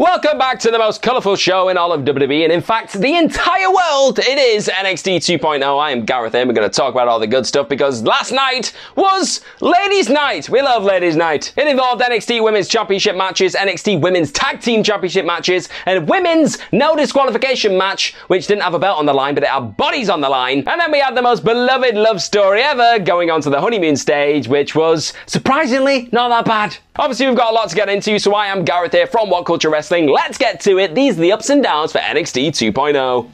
Welcome back to the most colourful show in all of WWE, and in fact, the entire world. It is NXT 2.0. I am Gareth and we're going to talk about all the good stuff because last night was Ladies' Night. We love Ladies' Night. It involved NXT Women's Championship matches, NXT Women's Tag Team Championship matches, and Women's No Disqualification match, which didn't have a belt on the line, but it had bodies on the line. And then we had the most beloved love story ever going on to the honeymoon stage, which was surprisingly not that bad. Obviously, we've got a lot to get into, so I am Gareth here from What Culture Wrestling. Let's get to it. These are the ups and downs for NXT 2.0.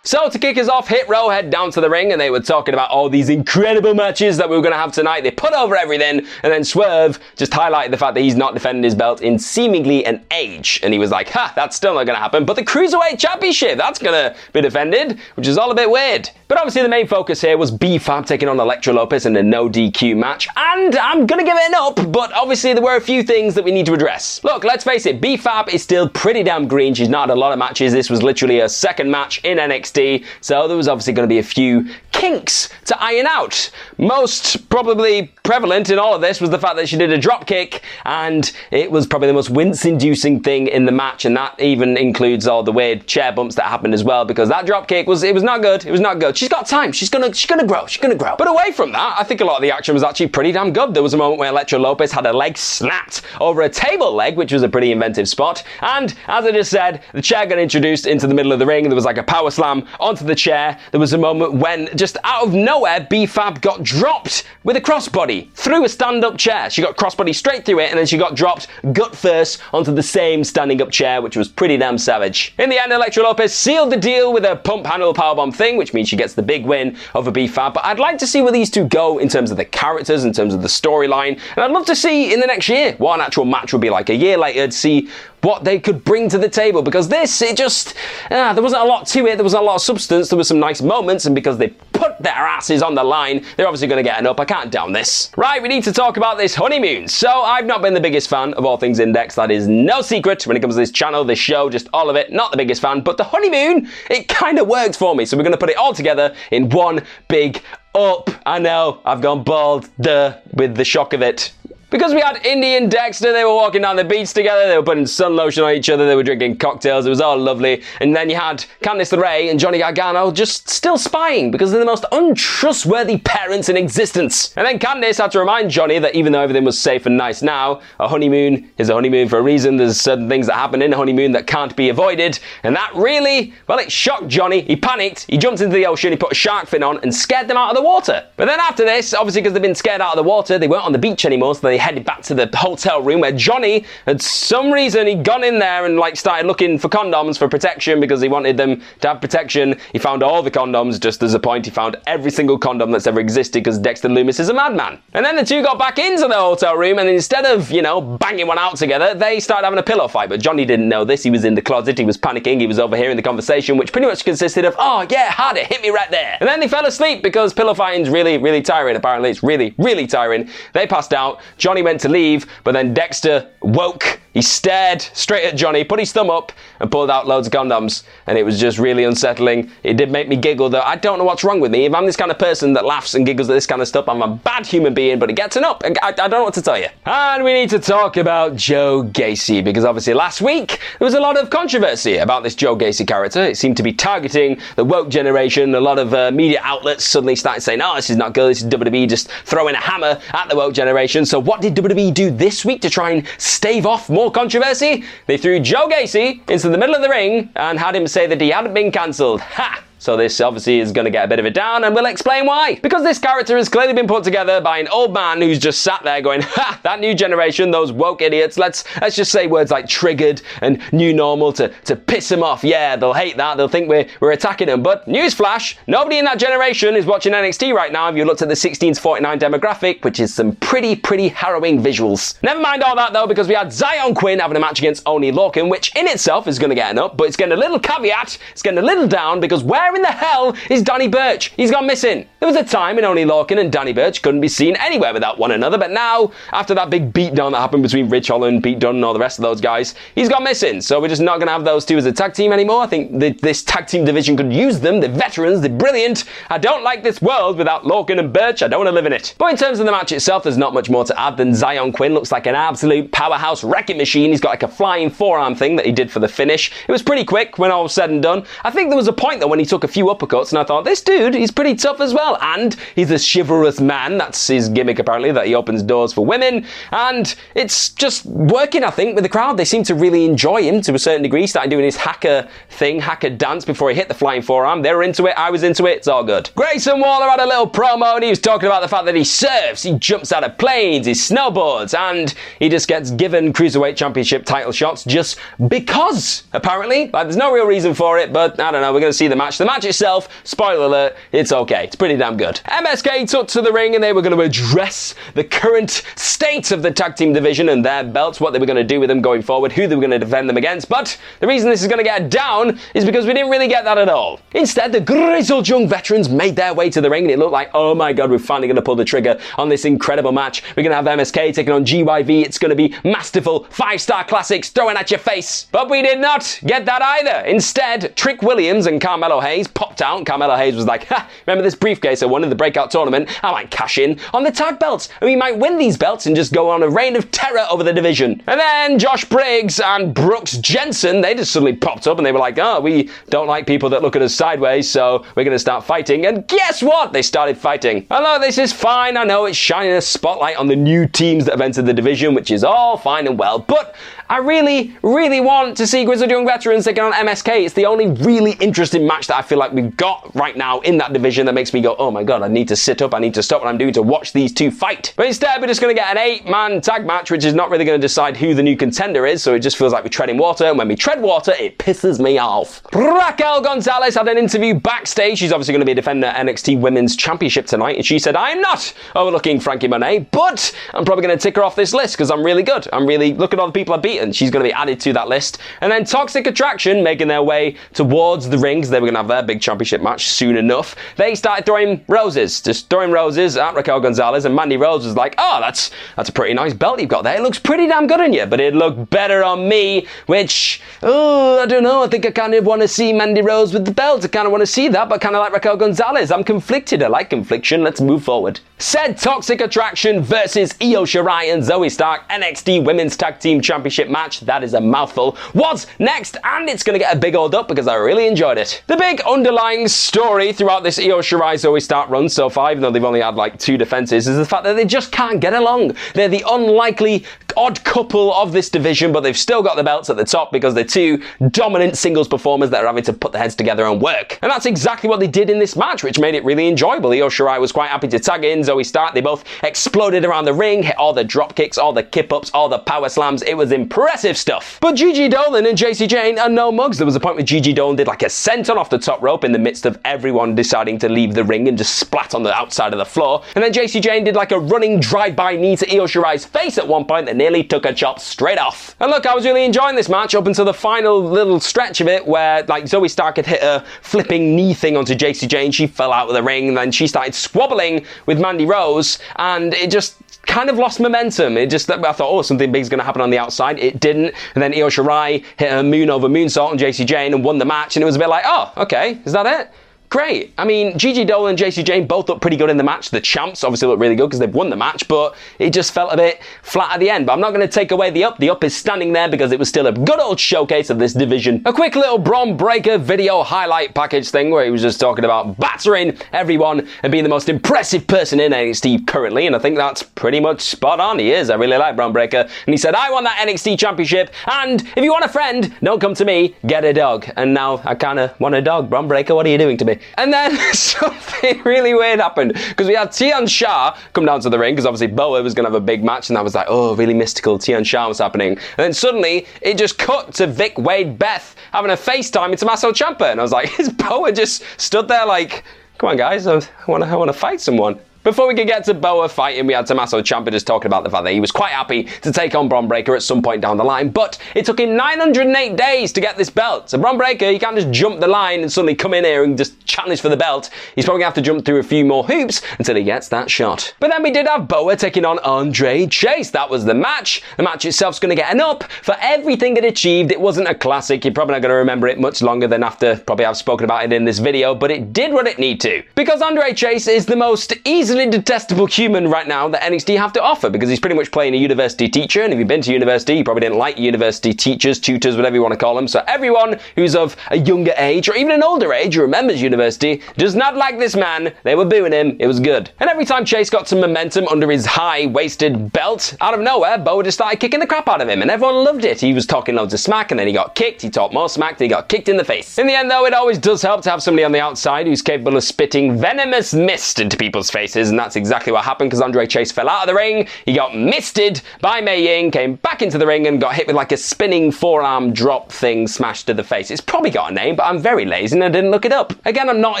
So to kick us off, Hit Row head down to the ring and they were talking about all these incredible matches that we were going to have tonight. They put over everything and then Swerve just highlighted the fact that he's not defending his belt in seemingly an age. And he was like, ha, that's still not going to happen. But the Cruiserweight Championship, that's going to be defended, which is all a bit weird. But obviously the main focus here was B-Fab taking on Elektra Lopez in a no DQ match. And I'm to give it an up, but obviously there were a few things that we need to address. Look, let's face it, B-Fab is still pretty damn green. She's not had a lot of matches. This was literally her second match in NXT. So there was obviously to be a few kinks to iron out. Most probably prevalent in all of this was the fact that she did a drop kick and it was probably the most wince inducing thing in the match and that even includes all the weird chair bumps that happened as well because that drop kick was it was not good. It was not good. She's got time. She's gonna she's gonna grow. She's gonna grow. But away from that, I think a lot of the action was actually pretty damn good. There was a moment where Elektra Lopez had her leg snapped over a table leg, which was a pretty inventive spot. And as I just said, the chair got introduced into the middle of the ring. There was like a power slam onto the chair. There was a moment when just out of nowhere, B-Fab got dropped with a crossbody through a stand-up chair. She got crossbody straight through it, and then she got dropped gut first onto the same standing-up chair, which was pretty damn savage. In the end, Elektra Lopez sealed the deal with a pump handle powerbomb thing, which means she gets the big win over B-Fab. But I'd like to see where these two go in terms of the characters, in terms of the storyline, and I'd love to see in the next year what an actual match would be like a year later to see what they could bring to the table because this it just uh, there wasn't a lot to it there was a lot of substance there were some nice moments and because they put their asses on the line they're obviously going to get an up. I can't down this. Right we need to talk about this honeymoon. So i've not been the biggest fan of all things NXT that is no secret when it comes to this channel this show just all of it not the biggest fan but the honeymoon it kind of worked for me. So we're going to put it all together in one big up. I know i've gone bald duh with the shock of it because we had Indi and Dexter, they were walking down the beach together, they were putting sun lotion on each other, they were drinking cocktails, it was all lovely. And then you had Candice LeRae and Johnny Gargano just still spying because they're the most untrustworthy parents in existence. And then Candice had to remind Johnny that even though everything was safe and nice now, a honeymoon is a honeymoon for a reason. There's certain things that happen in a honeymoon that can't be avoided. And that really, well, it shocked Johnny. He panicked, he jumped into the ocean, he put a shark fin on and scared them out of the water. But then after this, obviously because they've been scared out of the water, they weren't on the beach anymore, so they headed back to the hotel room where Johnny, had some reason, he'd gone in there and like started looking for condoms for protection because he wanted them to have protection. He found all the condoms just as a point. He found every single condom that's ever existed because Dexter Lumis is a madman. And then the two got back into the hotel room and instead of, you know, banging one out together, they started having a pillow fight. But Johnny didn't know this. He was in the closet. He was panicking. He was overhearing the conversation, which pretty much consisted of, oh yeah, had it, hit me right there. And then they fell asleep because pillow fighting's really, really tiring. Apparently, it's really, really tiring. They passed out. Johnny went to leave, but then Dexter woke He stared straight at Johnny, put his thumb up, and pulled out loads of condoms. And it was just really unsettling. It did make me giggle, though. I don't know what's wrong with me. If I'm this kind of person that laughs and giggles at this kind of stuff, I'm a bad human being, but it gets an up. I, I don't know what to tell you. And we need to talk about Joe Gacy, because obviously last week there was a lot of controversy about this Joe Gacy character. It seemed to be targeting the woke generation. A lot of uh, media outlets suddenly started saying, oh, this is not good. This is WWE just throwing a hammer at the woke generation. So what did WWE do this week to try and stave off more controversy? They threw Joe Gacy into the middle of the ring and had him say that he hadn't been cancelled. Ha! So this obviously is going to get a bit of a down, and we'll explain why. Because this character has clearly been put together by an old man who's just sat there going, "Ha! That new generation, those woke idiots. Let's let's just say words like triggered and new normal to to piss them off. Yeah, they'll hate that. They'll think we're we're attacking them. But newsflash: nobody in that generation is watching NXT right now. If you looked at the 16 to 49 demographic, which is some pretty pretty harrowing visuals. Never mind all that though, because we had Xyon Quinn having a match against Oni Lorcan, which in itself is going to get an up, but it's getting a little caveat. It's getting a little down because where in the hell is Danny Burch? He's gone missing. There was a time when Oni Lorcan and Danny Burch couldn't be seen anywhere without one another, but now, after that big beatdown that happened between Ridge Holland, Pete Dunne, and all the rest of those guys, he's gone missing. So we're just not going to have those two as a tag team anymore. I think the, this tag team division could use them. The veterans, they're brilliant. I don't like this world without Lorcan and Burch. I don't want to live in it. But in terms of the match itself, there's not much more to add than Xyon Quinn looks like an absolute powerhouse wrecking machine. He's got like a flying forearm thing that he did for the finish. It was pretty quick when all was said and done. I think there was a point though when he took a few uppercuts and I thought, this dude, he's pretty tough as well. And he's a chivalrous man. That's his gimmick apparently, that he opens doors for women. And it's just working, I think, with the crowd. They seem to really enjoy him to a certain degree. He started doing his haka thing, haka dance before he hit the flying forearm. They were into it. I was into it. It's all good. Grayson Waller had a little promo and he was talking about the fact that he surfs, he jumps out of planes, he snowboards, and he just gets given Cruiserweight Championship title shots just because, apparently. Like, there's no real reason for it, but I don't know. We're going to see the match. The match itself, spoiler alert, it's okay. It's pretty damn good. MSK took to the ring and they were going to address the current state of the tag team division and their belts, what they were going to do with them going forward, who they were going to defend them against. But the reason this is going to get down is because we didn't really get that at all. Instead, the grizzled young veterans made their way to the ring and it looked like, oh my god, we're finally going to pull the trigger on this incredible match. We're going to have MSK taking on GYV. It's going to be masterful, five star classics thrown at your face. But we did not get that either. Instead, Trick Williams and Carmelo Hayes popped out. Carmelo Hayes was like, ha, remember this briefcase I won in the breakout tournament? I might cash in on the tag belts and we might win these belts and just go on a reign of terror over the division. And then Josh Briggs and Brooks Jensen, they just suddenly popped up and they were like, oh, we don't like people that look at us sideways, so we're going to start fighting. And guess what? They started fighting. Although this is fine, I know it's shining a spotlight on the new teams that have entered the division, which is all fine and well, but I really, really want to see Grizzled Young Veterans taking on MSK. It's the only really interesting match that I feel like we've got right now in that division that makes me go, oh my god, I need to sit up, I need to stop what I'm doing to watch these two fight. But instead, we're just going to get an eight man tag match, which is not really going to decide who the new contender is, so it just feels like we're treading water, and when we tread water, it pisses me off. Raquel Gonzalez had an interview backstage. She's obviously going to be defending the NXT Women's Championship tonight, and she said, I'm not overlooking Franky Monet, but I'm probably going to tick her off this list because I'm really good. I'm really, look at all the people I've beaten. She's going to be added to that list. And then Toxic Attraction making their way towards the rings. They were going to have their big championship match soon enough. They started throwing roses, just throwing roses at Raquel Gonzalez, and Mandy Rose was like, oh, that's, that's a pretty nice belt you've got there. It looks pretty damn good on you, but it looked better on me, which, oh, I don't know. I think I kind of want to see Mandy Rose with the belt. I kind of want to see that, but kind of like Raquel Gonzalez. I'm conflicted. I like confliction. Let's move forward. Said Toxic Attraction versus Io Shirai and Zoey Stark NXT Women's Tag Team Championship match. That is a mouthful. What's next? And it's going to get a big old up because I really enjoyed it. The big underlying story throughout this Io Shirai Zoey Stark run so far, even though they've only had like two defenses, is the fact that they just can't get along. They're the unlikely odd couple of this division, but they've still got the belts at the top because they're two dominant singles performers that are having to put their heads together and work. And that's exactly what they did in this match, which made it really enjoyable. Io Shirai was quite happy to tag in Zoey Stark. They both exploded around the ring, hit all the drop kicks, all the kip ups, all the power slams. It was impressive stuff. But Gigi Dolan and Jacy Jayne are no mugs. There was a point where Gigi Dolan did like a senton off the top rope in the midst of everyone deciding to leave the ring and just splat on the outside of the floor. And then Jacy Jayne did like a running drive-by knee to Io Shirai's face at one point that nearly took a chop straight off. And look, I was really enjoying this match up until the final little stretch of it where like Zoey Stark had hit a flipping knee thing onto Jacy Jayne. She fell out of the ring then she started squabbling with Mandy Rose and it just kind of lost momentum. It just, I thought, oh, something big's going to happen on the outside. It didn't. And then Io Shirai hit a moon over moonsault on Jacy Jayne and won the match. And it was a bit like, oh, okay, is that it? Great. I mean, Gigi Dolan and Jacy Jayne both look pretty good in the match. The champs obviously look really good because they've won the match, but it just felt a bit flat at the end. But I'm not going to take away the up. The up is standing there because it was still a good old showcase of this division. A quick little Bron Breakker video highlight package thing where he was just talking about battering everyone and being the most impressive person in NXT currently, and I think that's pretty much spot on. He is. I really like Bron Breakker. And he said, I want that NXT championship, and if you want a friend, don't come to me, get a dog. And now I kind of want a dog. Bron Breakker, what are you doing to me? And then something really weird happened because we had Tian Sha come down to the ring because obviously Boa was going to have a big match and that was like, oh, really mystical. Tian Sha was happening. And then suddenly it just cut to Vic Wade Beth having a FaceTime into Tommaso Ciampa. And I was like, is Boa just stood there like, come on, guys, I want to I want to fight someone. Before we could get to Boa fighting, we had Tommaso Ciampa just talking about the fact that he was quite happy to take on Bron Breakker at some point down the line, but it took him 908 days to get this belt. So Bron Breakker, he can't just jump the line and suddenly come in here and just challenge for the belt. He's probably going to have to jump through a few more hoops until he gets that shot. But then we did have Boa taking on Andre Chase. That was the match. The match itself's going to get an up for everything it achieved. It wasn't a classic. You're probably not going to remember it much longer than after probably I've spoken about it in this video, but it did what it needed to. Because Andre Chase is the most easily detestable human right now that NXT have to offer because he's pretty much playing a university teacher. And if you've been to university, you probably didn't like university teachers, tutors, whatever you want to call them. So everyone who's of a younger age or even an older age who remembers university does not like this man. They were booing him. It was good. And every time Chase got some momentum under his high waisted belt, out of nowhere, Bo just started kicking the crap out of him. And everyone loved it. He was talking loads of smack and then he got kicked. He talked more smack and he got kicked in the face. In the end, though, it always does help to have somebody on the outside who's capable of spitting venomous mist into people's faces. And that's exactly what happened because Andre Chase fell out of the ring. He got misted by Mei Ying, came back into the ring and got hit with like a spinning forearm drop thing smashed to the face. It's probably got a name, but I'm very lazy and I didn't look it up. Again, I'm not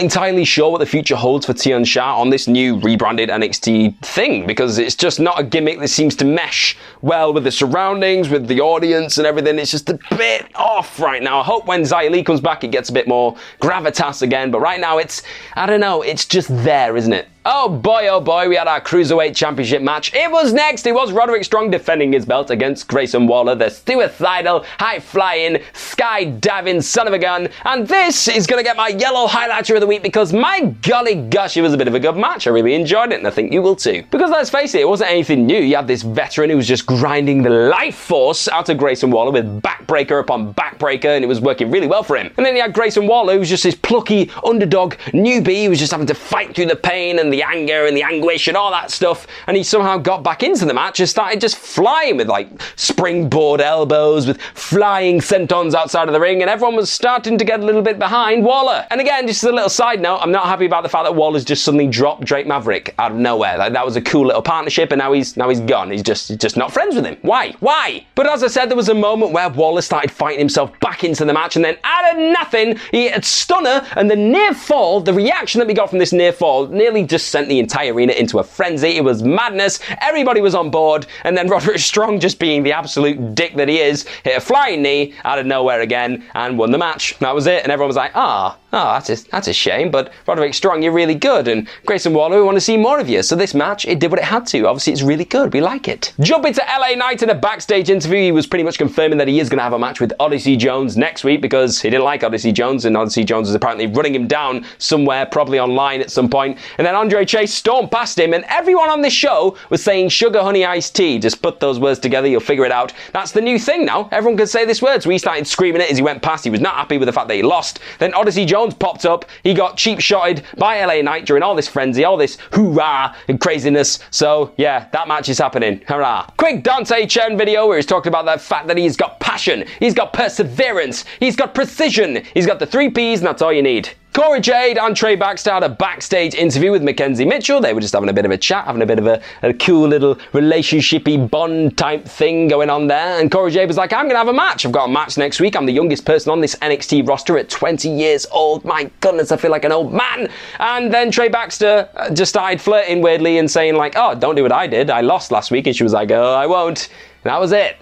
entirely sure what the future holds for Tian Sha on this new rebranded NXT thing because it's just not a gimmick that seems to mesh well with the surroundings, with the audience and everything. It's just a bit off right now. I hope when Xia Li comes back, it gets a bit more gravitas again, but right now it's, I don't know, it's just there, isn't it? Oh boy, oh boy, we had our Cruiserweight Championship match. It was next. It was Roderick Strong defending his belt against Grayson Waller, the suicidal, high flying, skydiving son of a gun. And this is going to get my yellow highlighter of the week because my golly gosh, it was a bit of a good match. I really enjoyed it and I think you will too. Because let's face it, it wasn't anything new. You had this veteran who was just grinding the life force out of Grayson Waller with backbreaker upon backbreaker and it was working really well for him. And then you had Grayson Waller who was just this plucky underdog newbie who was just having to fight through the pain and the anger and the anguish and all that stuff. And he somehow got back into the match and started just flying with like springboard elbows, with flying sentons outside of the ring, and everyone was starting to get a little bit behind Waller. And again, just a little side note, I'm not happy about the fact that Waller's just suddenly dropped Drake Maverick out of nowhere. Like that was a cool little partnership, and now he's now he's gone. He's just he's just not friends with him. Why? Why? But as I said, there was a moment where Waller started fighting himself back into the match, and then out of nothing, he hit a stunner and the near fall. The reaction that we got from this near fall nearly just sent the entire arena into a frenzy. It was madness. Everybody was on board, and then Roderick Strong, just being the absolute dick that he is, hit a flying knee out of nowhere again and won the match. That was it, and everyone was like, ah, oh, that's a, that's a shame, but Roderick Strong, you're really good, and Grayson Waller, we want to see more of you. So this match, it did what it had to. Obviously, it's really good. We like it. Jump into LA Knight in a backstage interview. He was pretty much confirming that he is going to have a match with Odyssey Jones next week because he didn't like Odyssey Jones, and Odyssey Jones is apparently running him down somewhere, probably online at some point. And then Andre Chase stormed past him, and everyone on this show was saying sugar honey iced tea. Just put those words together, you'll figure it out. That's the new thing now. Everyone can say this word. So he started screaming it as he went past. He was not happy with the fact that he lost. Then Odyssey Jones popped up. He got cheap shotted by LA Knight during all this frenzy, all this hoorah and craziness. So yeah, that match is happening. Hurrah. Quick Dante Chen video where he's talking about the fact that he's got passion, he's got perseverance, he's got precision, he's got the three P's, and that's all you need. Cora Jade and Trey Baxter had a backstage interview with McKenzie Mitchell. They were just having a bit of a chat, having a bit of a, a cool little relationshipy bond type thing going on there. And Cora Jade was like, I'm going to have a match. I've got a match next week. I'm the youngest person on this NXT roster at 20 years old. My goodness, I feel like an old man. And then Trey Baxter uh, just started flirting weirdly and saying like, oh, don't do what I did. I lost last week. And she was like, oh, I won't. And that was it.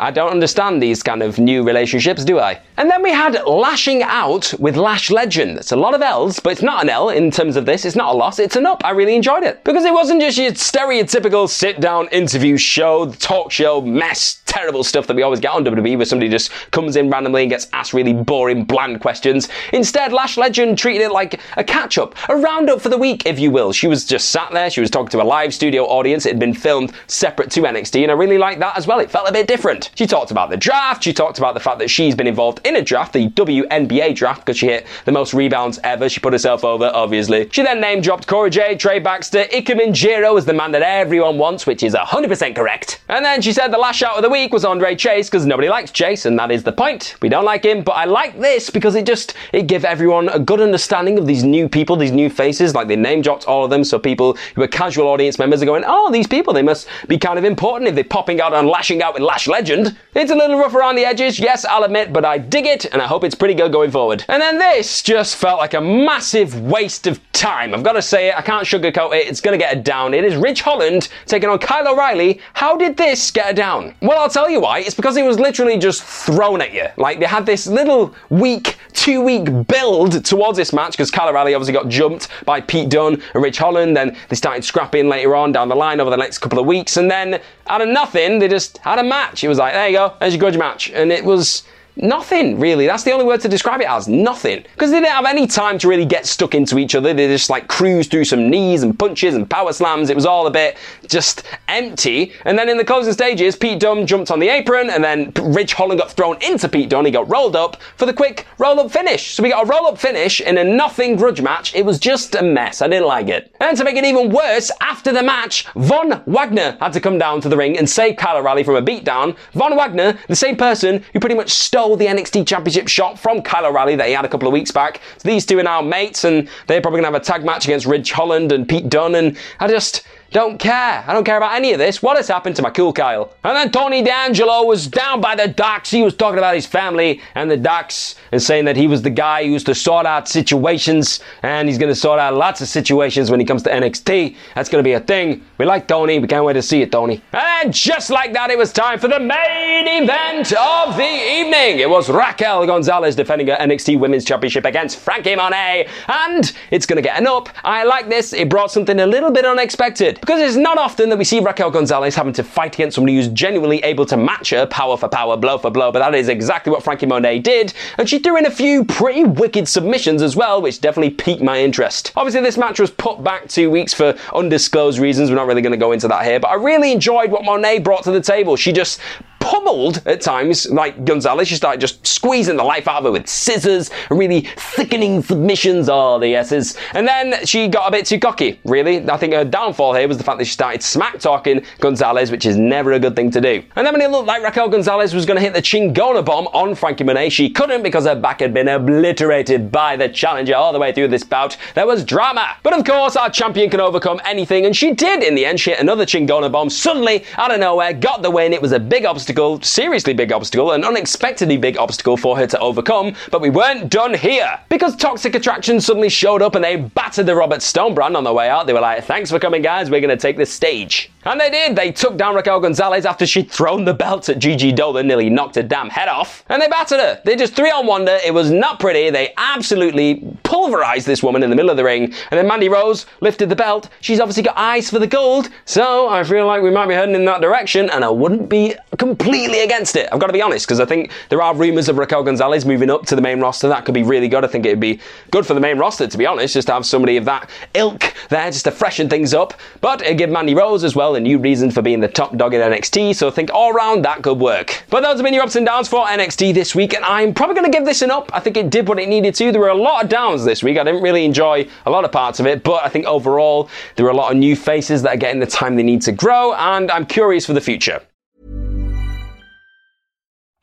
I don't understand these kind of new relationships, do I? And then we had Lashing Out with Lash Legend. It's a lot of L's, but it's not an L in terms of this. It's not a loss, it's an up. I really enjoyed it. Because it wasn't just your stereotypical sit down interview show, talk show, mess, terrible stuff that we always get on WWE where somebody just comes in randomly and gets asked really boring, bland questions. Instead, Lash Legend treated it like a catch up, a roundup for the week, if you will. She was just sat there, she was talking to a live studio audience. It had been filmed separate to NXT, and I really liked that as well. It felt a bit different. She talked about the draft, she talked about the fact that she's been involved in a draft, the WNBA draft, because she hit the most rebounds ever. She put herself over, obviously. She then name dropped Cora Jade, Trey Baxter, Ikemen Jiro as the man that everyone wants, which is 100% correct. And then she said the lash shout of the week was Andre Chase, because nobody likes Chase, and that is the point. We don't like him, but I like this because it just, it gives everyone a good understanding of these new people, these new faces, like they name dropped all of them, so people who are casual audience members are going, oh, these people, they must be kind of important if they're popping out and lashing out with Lash Legend. It's a little rough around the edges, yes, I'll admit, but I dig it, and I hope it's pretty good going forward. And then this just felt like a massive waste of time. I've got to say it, I can't sugarcoat it, it's going to get a down. It is Ridge Holland taking on Kyle O'Reilly. How did this get a down? Well, I'll tell you why. It's because it was literally just thrown at you. Like, they had this little week, two week build towards this match because Kyle O'Reilly obviously got jumped by Pete Dunne and Ridge Holland. Then they started scrapping later on down the line over the next couple of weeks. And then out of nothing, they just had a match. It was like, there you go, there's your grudge match. And it was Nothing, really. That's the only word to describe it as. Nothing. Because they didn't have any time to really get stuck into each other. They just like cruised through some knees and punches and power slams. It was all a bit just empty. And then in the closing stages, Pete Dunne jumped on the apron and then Ridge Holland got thrown into Pete Dunne. He got rolled up for the quick roll up finish. So we got a roll up finish in a nothing grudge match. It was just a mess. I didn't like it. And to make it even worse, after the match, Von Wagner had to come down to the ring and save Kyle O'Reilly from a beatdown. Von Wagner, the same person who pretty much stole stole the NXT Championship shot from Kyle O'Reilly that he had a couple of weeks back. So these two are now mates, and they're probably going to have a tag match against Ridge Holland and Pete Dunne. And I just don't care. I don't care about any of this. What has happened to my cool Kyle? And then Tony D'Angelo was down by the docks. He was talking about his family and the docks and saying that he was the guy who used to sort out situations and he's going to sort out lots of situations when he comes to NXT. That's going to be a thing. We like Tony. We can't wait to see it, Tony. And just like that, it was time for the main event of the evening. It was Raquel Gonzalez defending her NXT Women's Championship against Franky Monet. And it's going to get an up. I like this. It brought something a little bit unexpected. Because it's not often that we see Raquel Gonzalez having to fight against somebody who's genuinely able to match her power for power, blow for blow, but that is exactly what Franky Monet did, and she threw in a few pretty wicked submissions as well, which definitely piqued my interest. Obviously, this match was put back two weeks for undisclosed reasons, we're not really going to go into that here, but I really enjoyed what Monet brought to the table. She just pummeled at times, like Gonzalez. She started just squeezing the life out of her with scissors, really thickening submissions. all the S's. And then she got a bit too cocky, really. I think her downfall here was the fact that she started smack talking Gonzalez, which is never a good thing to do. And then when it looked like Raquel Gonzalez was going to hit the Chingona bomb on Franky Monet, she couldn't because her back had been obliterated by the challenger all the way through this bout. There was drama. But of course, our champion can overcome anything, and she did in the end. She hit another Chingona bomb suddenly out of nowhere, got the win. It was a big obstacle obstacle, seriously big obstacle, an unexpectedly big obstacle for her to overcome, but we weren't done here. Because Toxic Attraction suddenly showed up and they battered the Robert Stone brand on their way out. They were like, thanks for coming, guys, we're gonna take the stage. And they did. They took down Raquel Gonzalez after she'd thrown the belt at Gigi Dolan, nearly knocked her damn head off. And they battered her. They just three on wonder. It was not pretty. They absolutely pulverized this woman in the middle of the ring. And then Mandy Rose lifted the belt. She's obviously got eyes for the gold. So I feel like we might be heading in that direction. And I wouldn't be completely against it. I've got to be honest, because I think there are rumours of Raquel Gonzalez moving up to the main roster. That could be really good. I think it'd be good for the main roster, to be honest, just to have somebody of that ilk there just to freshen things up. But it'd give Mandy Rose as well a new reason for being the top dog in NXT, so I think all round that could work. But those have been your ups and downs for NXT this week, and I'm probably going to give this an up. I think it did what it needed to. There were a lot of downs this week. I didn't really enjoy a lot of parts of it, but I think overall there are a lot of new faces that are getting the time they need to grow, and I'm curious for the future.